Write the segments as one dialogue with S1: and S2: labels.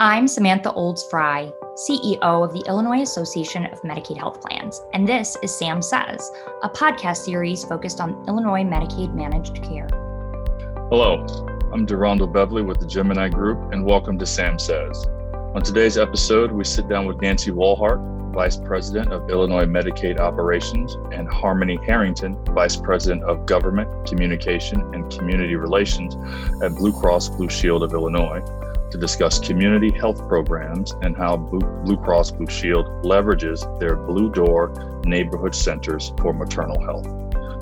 S1: I'm Samantha Olds Fry, CEO of the Illinois Association of Medicaid Health Plans, and this is Sam Says, a podcast series focused on Illinois Medicaid managed care.
S2: Hello, I'm Durando Beverly with the Gemini Group, and welcome to Sam Says. On today's episode, we sit down with Nancy Walhart, Vice President of Illinois Medicaid Operations, and Harmony Harrington, Vice President of Government, Communication, and Community Relations at Blue Cross Blue Shield of Illinois to discuss community health programs and how Blue Cross Blue Shield leverages their Blue Door neighborhood centers for maternal health.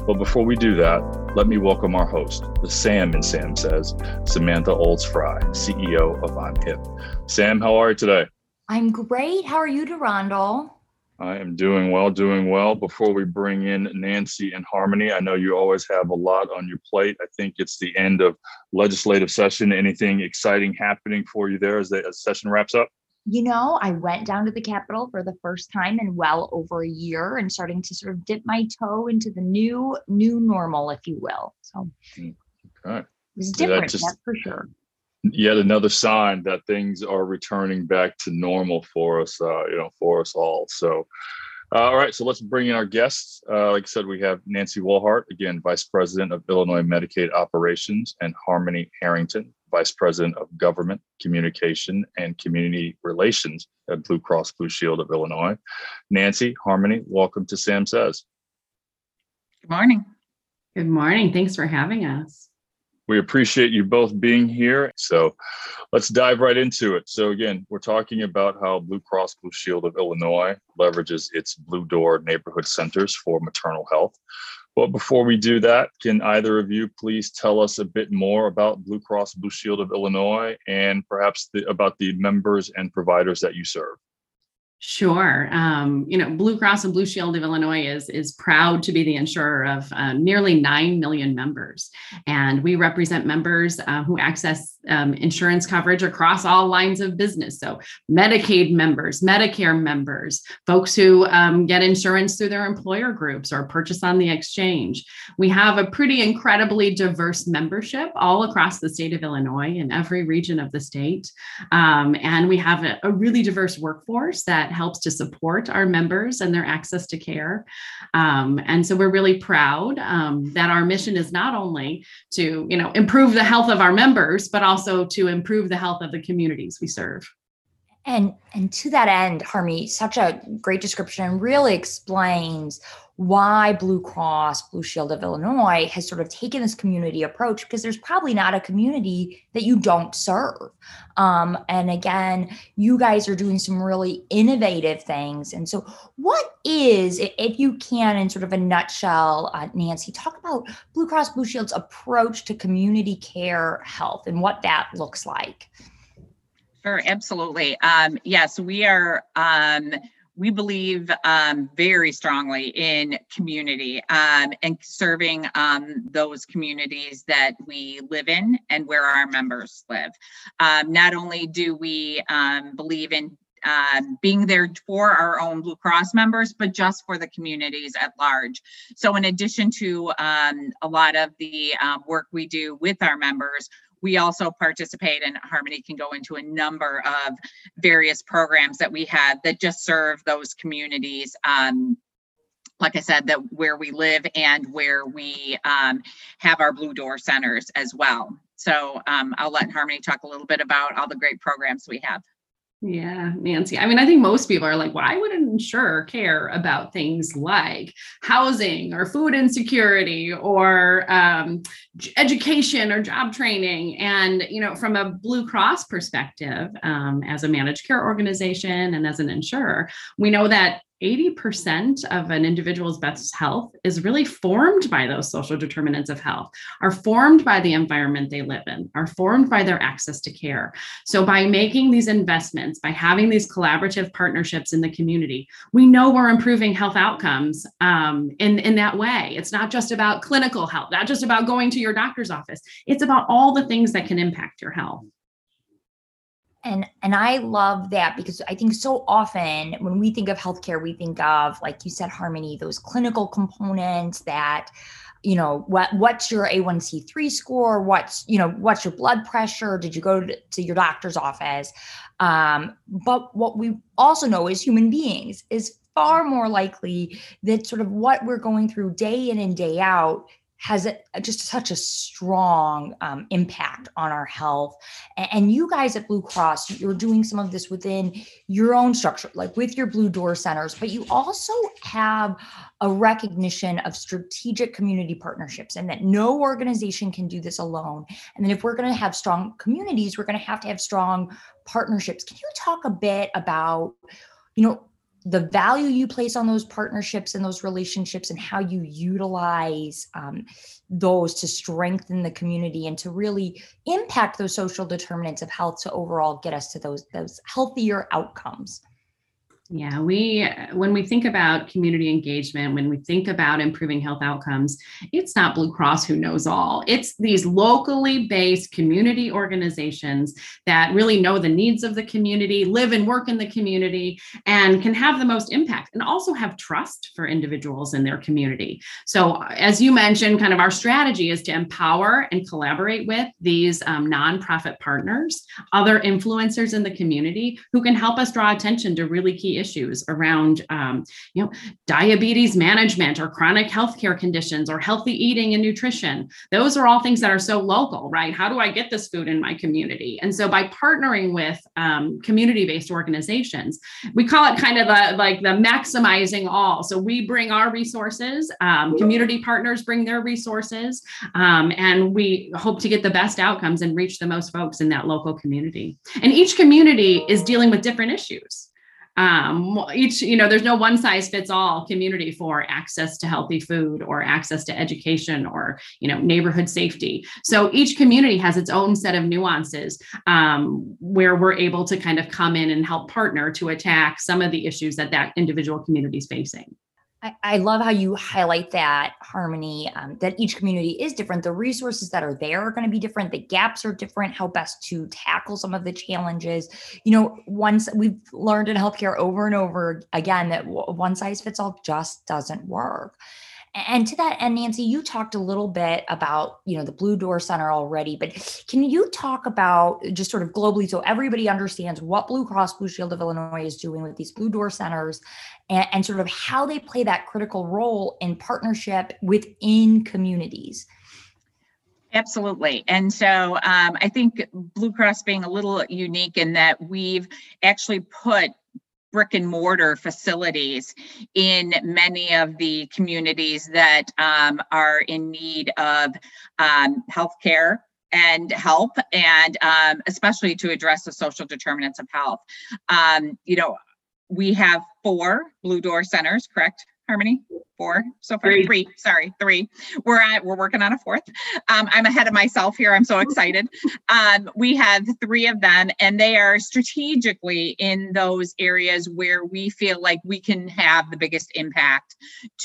S2: But before we do that, let me welcome our host, the Sam in Sam Says, Samantha Olds Fry, CEO of I'm Hip. Sam, how are you today?
S1: I'm great. How are you, Durandal?
S2: I am doing well, doing well. Before we bring in Nancy and Harmony, I know you always have a lot on your plate. I think it's the end of legislative session. Anything exciting happening for you there as the as session wraps up?
S1: You know, I went down to the Capitol for the first time in well over a year and starting to sort of dip my toe into the new new normal, if you will. So hmm.
S2: okay.
S1: it was different, just, that's for sure
S2: yet another sign that things are returning back to normal for us, uh, you know, for us all. So, uh, all right, so let's bring in our guests. Uh, like I said, we have Nancy Wohlhart, again, Vice President of Illinois Medicaid Operations, and Harmony Harrington, Vice President of Government, Communication, and Community Relations at Blue Cross Blue Shield of Illinois. Nancy, Harmony, welcome to Sam Says.
S3: Good morning.
S4: Good morning. Thanks for having us.
S2: We appreciate you both being here. So let's dive right into it. So, again, we're talking about how Blue Cross Blue Shield of Illinois leverages its Blue Door neighborhood centers for maternal health. But before we do that, can either of you please tell us a bit more about Blue Cross Blue Shield of Illinois and perhaps the, about the members and providers that you serve?
S4: Sure. Um, you know, Blue Cross and Blue Shield of Illinois is is proud to be the insurer of uh, nearly nine million members, and we represent members uh, who access um, insurance coverage across all lines of business. So, Medicaid members, Medicare members, folks who um, get insurance through their employer groups or purchase on the exchange. We have a pretty incredibly diverse membership all across the state of Illinois in every region of the state, um, and we have a, a really diverse workforce that helps to support our members and their access to care. Um, and so we're really proud um, that our mission is not only to, you know, improve the health of our members, but also to improve the health of the communities we serve.
S1: And and to that end, Harmy, such a great description really explains why Blue Cross Blue Shield of Illinois has sort of taken this community approach because there's probably not a community that you don't serve. Um, and again, you guys are doing some really innovative things. And so, what is, if you can, in sort of a nutshell, uh, Nancy, talk about Blue Cross Blue Shield's approach to community care health and what that looks like?
S3: Sure, absolutely. Um, yes, we are. Um, we believe um, very strongly in community um, and serving um, those communities that we live in and where our members live. Um, not only do we um, believe in um, being there for our own Blue Cross members, but just for the communities at large. So, in addition to um, a lot of the um, work we do with our members, we also participate and Harmony can go into a number of various programs that we have that just serve those communities. Um, like I said, that where we live and where we um, have our Blue Door centers as well. So um, I'll let Harmony talk a little bit about all the great programs we have.
S4: Yeah, Nancy. I mean, I think most people are like, why would an insurer care about things like housing or food insecurity or um, education or job training? And, you know, from a Blue Cross perspective, um, as a managed care organization and as an insurer, we know that 80% of an individual's best health is really formed by those social determinants of health, are formed by the environment they live in, are formed by their access to care. So, by making these investments, by having these collaborative partnerships in the community, we know we're improving health outcomes um, in, in that way. It's not just about clinical health, not just about going to your doctor's office, it's about all the things that can impact your health
S1: and and i love that because i think so often when we think of healthcare we think of like you said harmony those clinical components that you know what what's your a1c3 score? What's you know what's your blood pressure? Did you go to, to your doctor's office? Um, but what we also know as human beings is far more likely that sort of what we're going through day in and day out has a, just such a strong um, impact on our health. And, and, you guys at Blue Cross, you're doing some of this within your own structure, like with your Blue Door centers, but you also have a recognition of strategic community partnerships and that no organization can do this alone. And then if we're going to have strong communities, we're going to have to have strong partnerships. Can you talk a bit about, you know, the value you place on those partnerships and those relationships and how you utilize um, those to strengthen the community and to really impact those social determinants of health to overall get us to those those healthier outcomes
S4: yeah, we, when we think about community engagement, when we think about improving health outcomes, it's not Blue Cross who knows all. It's these locally based community organizations that really know the needs of the community, live and work in the community, and can have the most impact and also have trust for individuals in their community. So, as you mentioned, kind of our strategy is to empower and collaborate with these um, nonprofit partners, other influencers in the community who can help us draw attention to really key issues around, um, you know, diabetes management or chronic healthcare conditions or healthy eating and nutrition. Those are all things that are so local, right? How do I get this food in my community? And so by partnering with um, community-based organizations, we call it kind of a, like the maximizing all. So we bring our resources, um, community partners bring their resources, um, and we hope to get the best outcomes and reach the most folks in that local community. And each community is dealing with different issues um, each you know there's no one size fits all community for access to healthy food or access to education or you know neighborhood safety. So each community has its own set of nuances um, where we're able to kind of come in and help partner to attack some of the issues that that individual community is facing
S1: I, love how you highlight that harmony, um, that each community is different. The resources that are there are going to be different. The gaps are different. How best to tackle some of the challenges. You know, once we've learned in healthcare over and over again that one size fits all just doesn't work. And to that end, Nancy, you talked a little bit about, you know, the Blue Door Center already, but can you talk about just sort of globally so everybody understands what Blue Cross Blue Shield of Illinois is doing with these Blue Door Centers and, and sort of how they play that critical role in partnership within communities?
S3: Absolutely. And so um, I think Blue Cross being a little unique in that we've actually put brick and mortar facilities in many of the communities that um, are in need of um, healthcare and help and um, especially to address the social determinants of health. Um, you know we have four blue door centers correct Harmony? Four so far. Three. three. Sorry, three. We're at we're working on a fourth. Um, I'm ahead of myself here. I'm so excited. Um, we have three of them, and they are strategically in those areas where we feel like we can have the biggest impact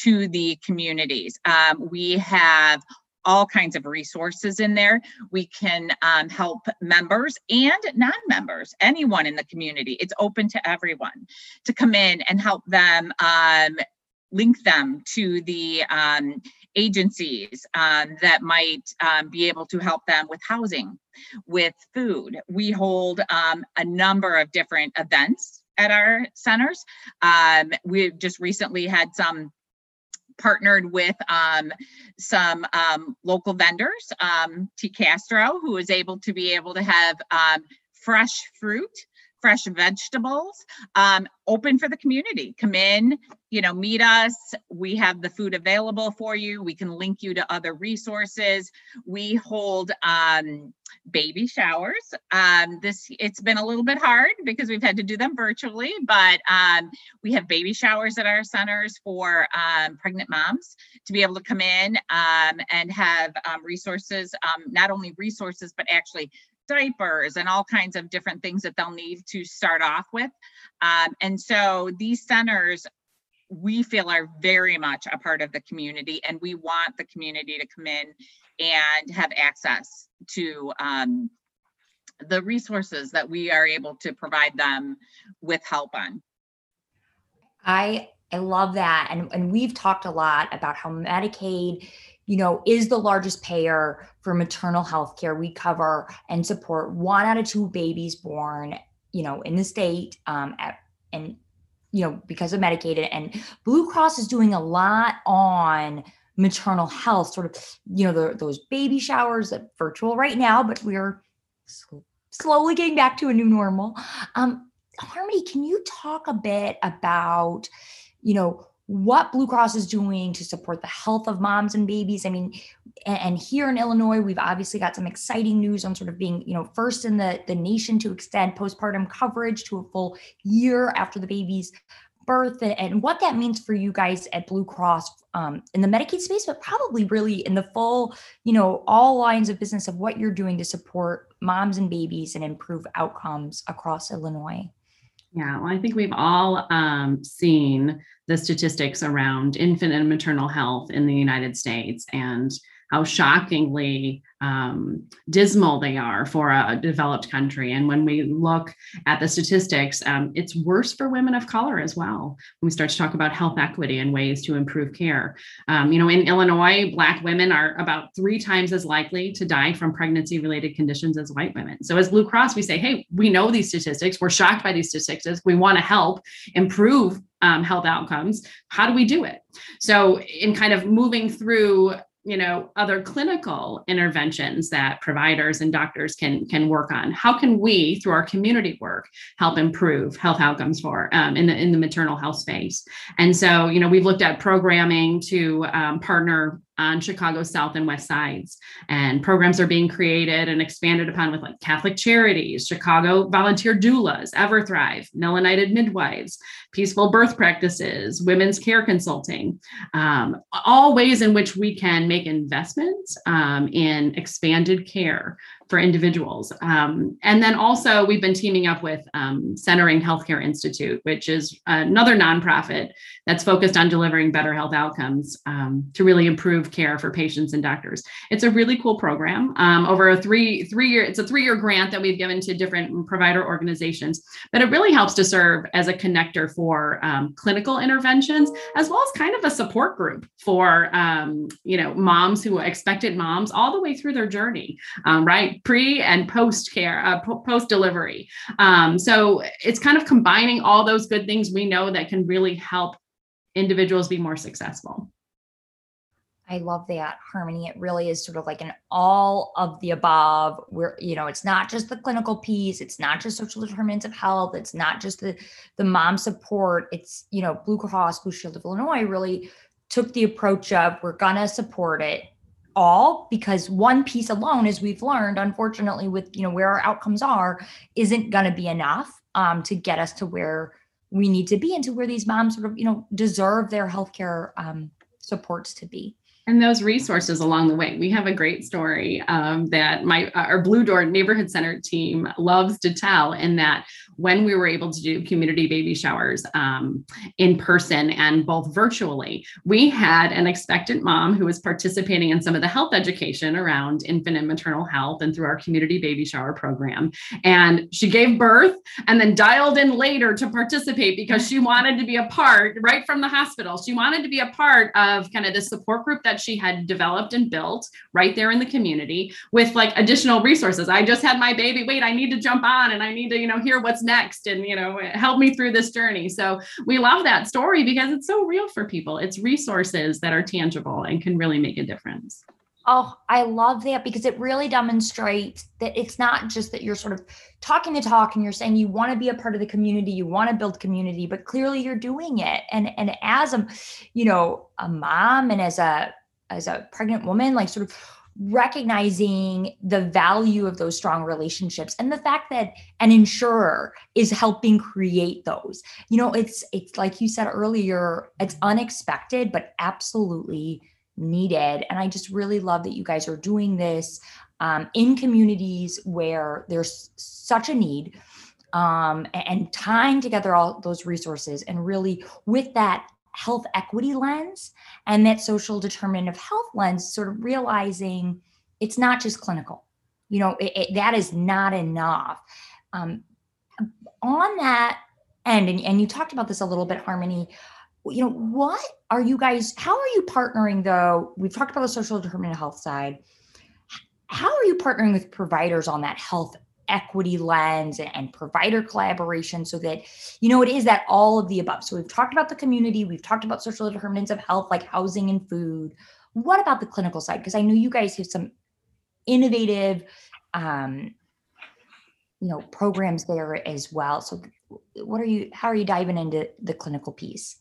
S3: to the communities. Um, we have all kinds of resources in there. We can um, help members and non members, anyone in the community. It's open to everyone to come in and help them um, link them to the um, agencies um, that might um, be able to help them with housing, with food. We hold um, a number of different events at our centers. Um, we just recently had some partnered with um, some um, local vendors, um, T. Castro, who was able to be able to have um, fresh fruit fresh vegetables um, open for the community. Come in you know meet us. We have the food available for you. We can link you to other resources. We hold um, baby showers. Um, this it's been a little bit hard because we've had to do them virtually but um, we have baby showers at our centers for um, pregnant moms to be able to come in um, and have resources not only resources but actually diapers and all kinds of different things that they'll need to start off with. Um, and so these centers we feel are very much a part of the community and we want the community to come in and have access to um, the resources that we are able to provide them with help on.
S1: I I love that. And, and we've talked a lot about how Medicaid you know, is the largest payer for maternal health care. We cover and support one out of two babies born, you know, in the state um, at, and, you know, because of Medicaid. And Blue Cross is doing a lot on maternal health, sort of, you know, the, those baby showers that virtual right now, but we're slowly getting back to a new normal. Um, Harmony, can you talk a bit about, you know, what Blue Cross is doing to support the health of moms and babies. I mean, and, here in Illinois, we've obviously got some exciting news on sort of being, you know, first in the, the nation to extend postpartum coverage to a full year after the baby's birth and, what that means for you guys at Blue Cross um, in the Medicaid space, but probably really in the full, you know, all lines of business of what you're doing to support moms and babies and improve outcomes across Illinois.
S4: Yeah, well, I think we've all um, seen the statistics around infant and maternal health in the United States and how shockingly um, dismal they are for a developed country. And when we look at the statistics, um, it's worse for women of color as well. When we start to talk about health equity and ways to improve care, um, you know, in Illinois, Black women are about three times as likely to die from pregnancy-related conditions as white women. So, as Blue Cross, we say, hey, we know these statistics. We're shocked by these statistics. We want to help improve um, health outcomes. How do we do it? So, in kind of moving through you know other clinical interventions that providers and doctors can can work on. How can we through our community work help improve health outcomes for um, in the in the maternal health space? And so you know we've looked at programming to um, partner on Chicago's South and West Sides. And programs are being created and expanded upon with like Catholic Charities, Chicago Volunteer Doulas, EverThrive, Melanated Midwives, Peaceful Birth Practices, Women's Care Consulting, um, all ways in which we can make investments um, in expanded care for individuals. Um, and then also, we've been teaming up with um, Centering Healthcare Institute, which is another nonprofit that's focused on delivering better health outcomes um, to really improve care for patients and doctors. It's a really cool program. Um, over a three three year, it's a three year grant that we've given to different provider organizations, but it really helps to serve as a connector for um, clinical interventions as well as kind of a support group for um, you know moms who expected moms all the way through their journey, right? Pre and post care, uh, post delivery. Um, so it's kind of combining all those good things we know that can really help individuals be more successful.
S1: I love that harmony. It really is sort of like an all of the above where, you know, it's not just the clinical piece. It's not just social determinants of health. It's not just the, the mom support. It's, you know, Blue Cross Blue Shield of Illinois really took the approach of we're going to support it all because one piece alone as we've learned unfortunately with you know where our outcomes are isn't going to be enough um, to get us to where we need to be and to where these moms sort of you know deserve their healthcare um, supports to be
S4: and those resources along the way. We have a great story um, that my uh, our Blue Door neighborhood center team loves to tell, in that when we were able to do community baby showers um, in person and both virtually, we had an expectant mom who was participating in some of the health education around infant and maternal health and through our community baby shower program. And she gave birth and then dialed in later to participate because she wanted to be a part right from the hospital. She wanted to be a part of kind of the support group that she had developed and built right there in the community with like additional resources. I just had my baby. Wait, I need to jump on and I need to, you know, hear what's next and, you know, help me through this journey. So we love that story because it's so real for people. It's resources that are tangible and can really make a difference.
S1: Oh, I love that because it really demonstrates that it's not just that you're sort of talking the talk and you're saying you want to be a part of the community, you want to build community, but clearly you're doing it. And and as a, you know, a mom and as a as a pregnant woman, like sort of recognizing the value of those strong relationships and the fact that an insurer is helping create those. You know it's it's like you said earlier it's unexpected but absolutely needed. And i just really love that you guys are doing this um, in communities where there's such a need um, and tying together all those resources and really with that health equity lens and that social determinant of health lens, sort of realizing it's not just clinical. You know, it, it, that is not enough. Um, on that end, and, and you talked about this a little bit, Harmony, you know, what are you guys, how are you partnering though? We've talked about the social determinant of health side. How are you partnering with providers on that health equity lens and, provider collaboration so that, you know, it is that all of the above. So we've talked about the community, we've talked about social determinants of health like housing and food. What about the clinical side? Because I know you guys have some innovative um, you know programs there as well so what are you how are you diving into the clinical piece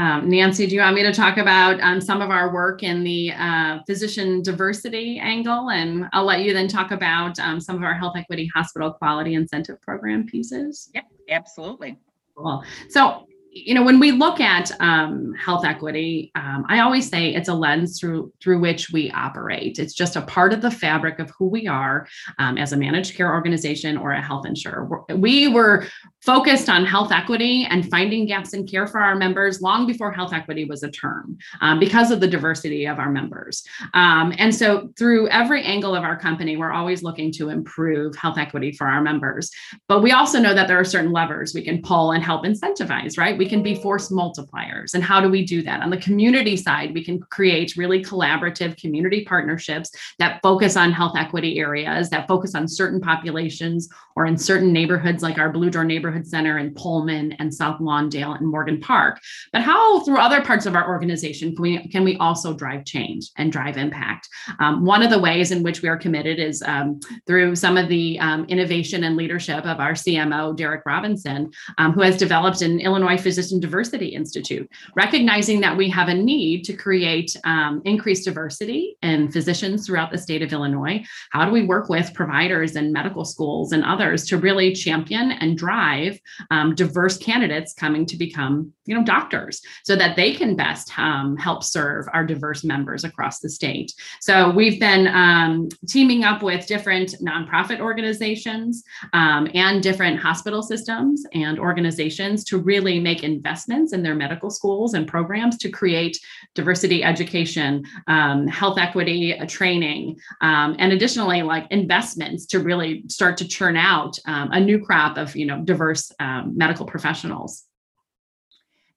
S4: um, Nancy, do you want me to talk about um, some of our work in the uh, physician diversity angle? And I'll let you then talk about um, some of our health equity hospital quality incentive program pieces.
S3: Yep, absolutely.
S4: Cool. So you know when we look at um, health equity um, i always say it's a lens through through which we operate. It's just a part of the fabric of who we are um, as a managed care organization or a health insurer. We were focused on health equity and finding gaps in care for our members long before health equity was a term um, because of the diversity of our members. Um, and so through every angle of our company we're always looking to improve health equity for our members. But we also know that there are certain levers we can pull and help incentivize right we can be force multipliers. And how do we do that? On the community side, we can create really collaborative community partnerships that focus on health equity areas, that focus on certain populations or in certain neighborhoods like our Blue Door Neighborhood Center in Pullman and South Lawndale and Morgan Park. But how through other parts of our organization can we can we also drive change and drive impact? Um, one of the ways in which we are committed is um, through some of the um, innovation and leadership of our CMO, Derek Robinson, um, who has developed an Illinois Physician Diversity Institute, recognizing that we have a need to create um, increased diversity in physicians throughout the state of Illinois. How do we work with providers and medical schools and others to really champion and drive um, diverse candidates coming to become, you know, doctors, so that they can best um, help serve our diverse members across the state? So we've been um, teaming up with different nonprofit organizations um, and different hospital systems and organizations to really make make investments in their medical schools and programs to create diversity education, um, health equity uh, training, um, and additionally, like investments to really start to churn out um, a new crop of you know diverse um, medical professionals.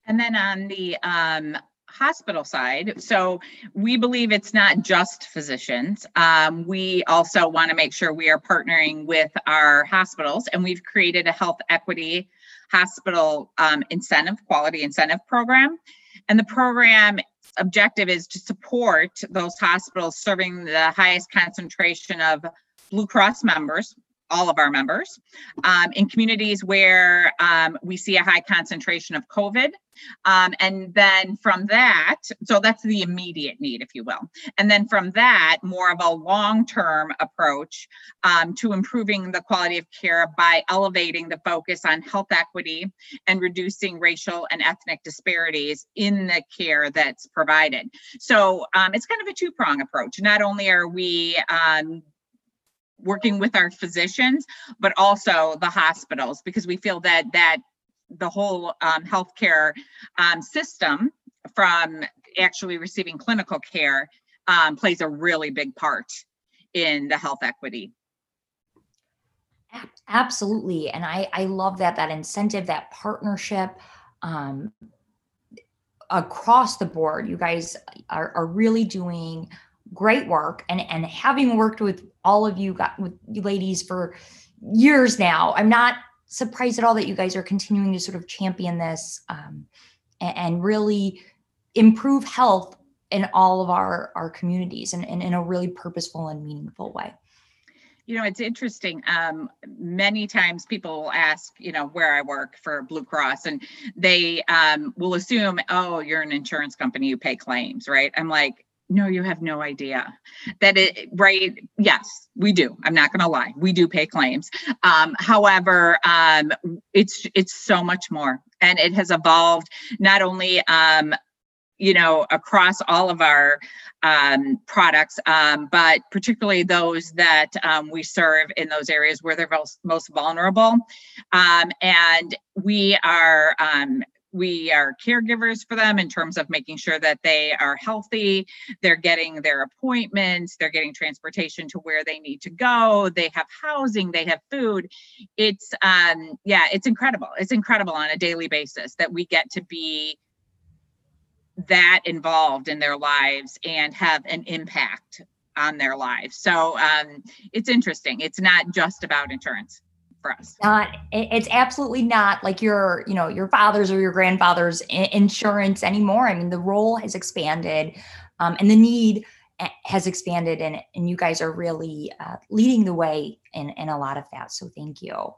S3: And then on the um, hospital side. So we believe it's not just physicians. Um, we also want to make sure we are partnering with our hospitals, and we've created a health equity hospital um, incentive, quality incentive program. And the program objective is to support those hospitals serving the highest concentration of Blue Cross members, all of our members, um, in communities where um, we see a high concentration of COVID. Um, and then from that, so that's the immediate need, if you will. And then from that, more of a long term approach um, to improving the quality of care by elevating the focus on health equity and reducing racial and ethnic disparities in the care that's provided. So um, it's kind of a two prong approach. Not only are we um, working with our physicians, but also the hospitals, because we feel that that the whole um, healthcare um, system, from actually receiving clinical care, um, plays a really big part in the health equity.
S1: Absolutely, and I I love that that incentive, that partnership. Um, across the board you guys are, are really doing great work and and having worked with all of you got with you ladies for years now i'm not surprised at all that you guys are continuing to sort of champion this um, and, and, really improve health in all of our our communities and, and in a really purposeful and meaningful way.
S3: You know it's interesting um, many times people will ask you know where i work for blue cross and they um, will assume oh you're an insurance company you pay claims right? I'm like no you have no idea. That it right yes we do. I'm not going to lie. We do pay claims. Um, however um, it's it's so much more. And it has evolved not only um, you know across all of our um, products um, but particularly those that um, we serve in those areas where they're most, most vulnerable. Um, and we are um, we are caregivers for them in terms of making sure that they are healthy they're getting their appointments they're getting transportation to where they need to go they have housing they have food. It's um yeah it's incredible it's incredible on a daily basis that we get to be that involved in their lives and have an impact on their lives. So um it's interesting it's not just about insurance for us.
S1: Not, it's absolutely not like your, you know, your father's or your grandfather's insurance anymore. I mean, the role has expanded, um, and the need eh, has expanded, and and you guys are really uh, leading the way in in a lot of that. So thank you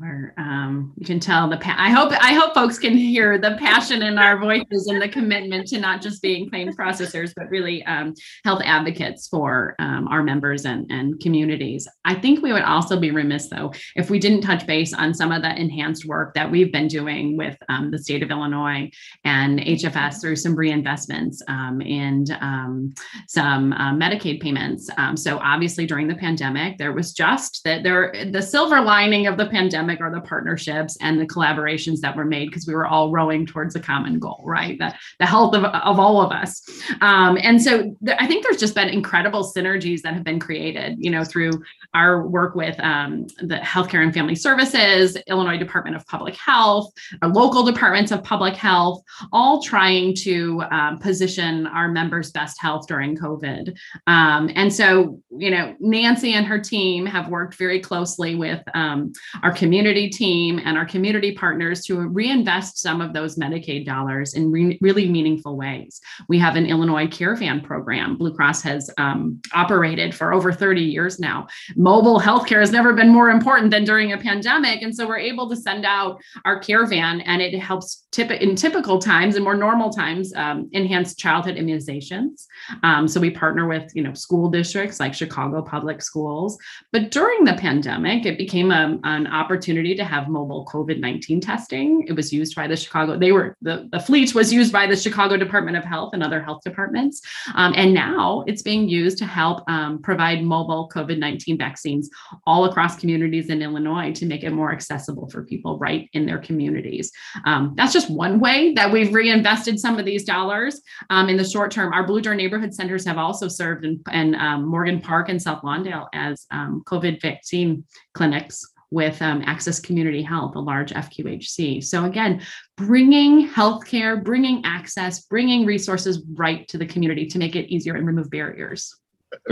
S4: we're, um, you can tell the pa- I hope I hope folks can hear the passion in our voices and the commitment to not just being claims processors, but really um, health advocates for um, our members and, and communities. I think we would also be remiss though if we didn't touch base on some of the enhanced work that we've been doing with um, the state of Illinois and HFS through some reinvestments um, and um, some uh, Medicaid payments. so obviously during the pandemic, there was just that there the silver lining of the pandemic pandemic are the partnerships and the collaborations that were made because we were all rowing towards a common goal, right? The, the health of, of all of us. Um, and so th- I think there's just been incredible synergies that have been created, you know, through our work with um, the Healthcare and Family Services, Illinois Department of Public Health, our local departments of public health, all trying to um, position our members' best health during COVID. Um, and so, you know, Nancy and her team have worked very closely with um, our community team and our community partners to reinvest some of those Medicaid dollars in re- really meaningful ways. We have an Illinois Care Van program. Blue Cross has um, operated for over 30 years now. Mobile healthcare has never been more important than during a pandemic. And so we're able to send out our care van and it helps tip in typical times and more normal times um, enhance childhood immunizations. Um, so we partner with, you know, school districts like Chicago Public Schools. But during the pandemic, it became a, an opportunity to have mobile COVID 19 testing. It was used by the Chicago, they were, the, the fleet was used by the Chicago Department of Health and other health departments. Um, and now it's being used to help um, provide mobile COVID 19 vaccines all across communities in Illinois to make it more accessible for people right in their communities. Um, that's just one way that we've reinvested some of these dollars um, in the short term. Our Blue Door neighborhood centers have also served in, in um, Morgan Park and South Lawndale as um, COVID vaccine clinics with um, Access Community Health, a large FQHC. So, again, bringing healthcare, bringing access, bringing resources right to the community to make it easier and remove barriers.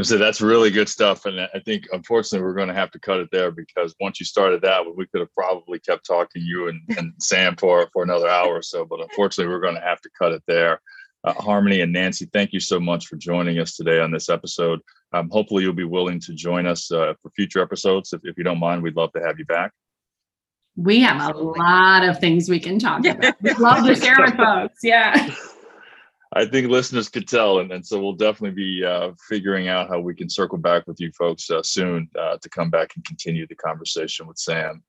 S2: So that's really good stuff. And I think, unfortunately, we're going to have to cut it there because once you started that, we could have probably kept talking you and, and Sam for, for another hour or so. But unfortunately, we're going to have to cut it there. Uh, Harmony and Nancy, thank you so much for joining us today on this episode. Um, hopefully, you'll be willing to join us uh, for future episodes. If, if you don't mind, we'd love to have you back.
S4: We have a lot of things we can talk about. we love to share with folks. Yeah.
S2: I think listeners could tell, and, and so we'll definitely be uh, figuring out how we can circle back with you folks uh, soon uh, to come back and continue the conversation with Sam.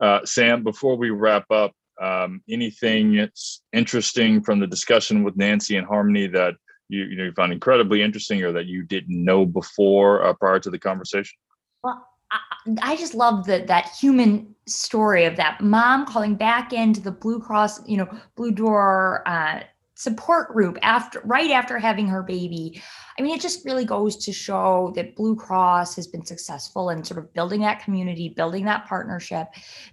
S2: Uh, Sam, before we wrap up, um, anything that's interesting from the discussion with Nancy and Harmony that you you know you found incredibly interesting or that you didn't know before uh, prior to the conversation?
S1: Well, I, I just love that that human story of that mom calling back into the Blue Cross, you know, Blue Door uh, support group after right after having her baby I mean, it just really goes to show that Blue Cross has been successful in sort of building that community, building that partnership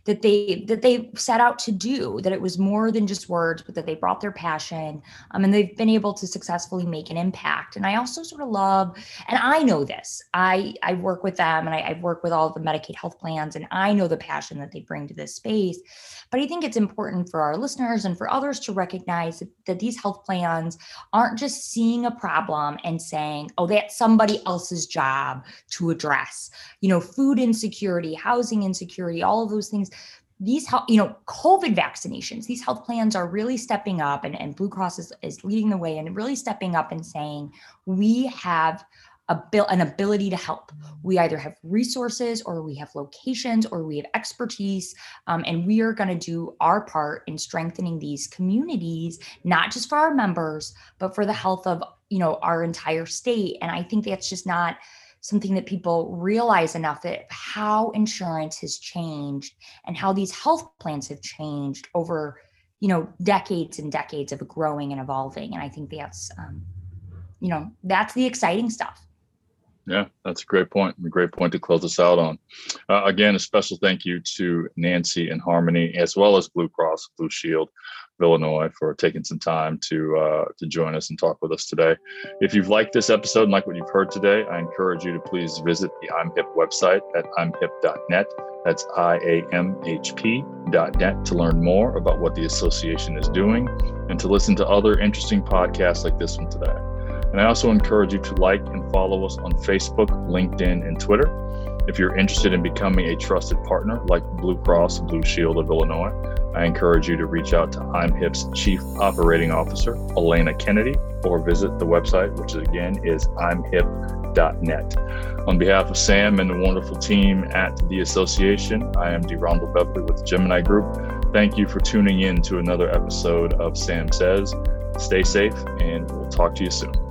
S1: that they that they set out to do. That it was more than just words, but that they brought their passion, um, and they've been able to successfully make an impact. And I also sort of love, and I know this. I I work with them, and I, I work with all the Medicaid health plans, and I know the passion that they bring to this space. But I think it's important for our listeners and for others to recognize that, that these health plans aren't just seeing a problem and saying oh, that's somebody else's job to address. You know, food insecurity, housing insecurity, all of those things. These you know, COVID vaccinations, these health plans are really stepping up and, and Blue Cross is, is leading the way and really stepping up and saying, we have an ability to help. We either have resources or we have locations or we have expertise, um, and we are going to do our part in strengthening these communities, not just for our members, but for the health of you know our entire state. And I think that's just not something that people realize enough that how insurance has changed and how these health plans have changed over you know decades and decades of growing and evolving and i think that's um, you know that's the exciting stuff
S2: yeah, that's a great point. A great point to close us out on. Uh, again, a special thank you to Nancy and Harmony, as well as Blue Cross Blue Shield of Illinois, for taking some time to uh, to join us and talk with us today. If you've liked this episode and like what you've heard today, I encourage you to please visit the I'm Hip website at imhip.net. That's I-A-M-H-P.net to learn more about what the association is doing and to listen to other interesting podcasts like this one today. And I also encourage you to like and follow us on Facebook, LinkedIn, and Twitter. If you're interested in becoming a trusted partner like Blue Cross Blue Shield of Illinois, I encourage you to reach out to IMHIP's Chief Operating Officer, Elena Kennedy, or visit the website, which again is imhip.net. On behalf of Sam and the wonderful team at the association, I am DeRondell Beverly with the Gemini Group. Thank you for tuning in to another episode of Sam Says. Stay safe, and we'll talk to you soon.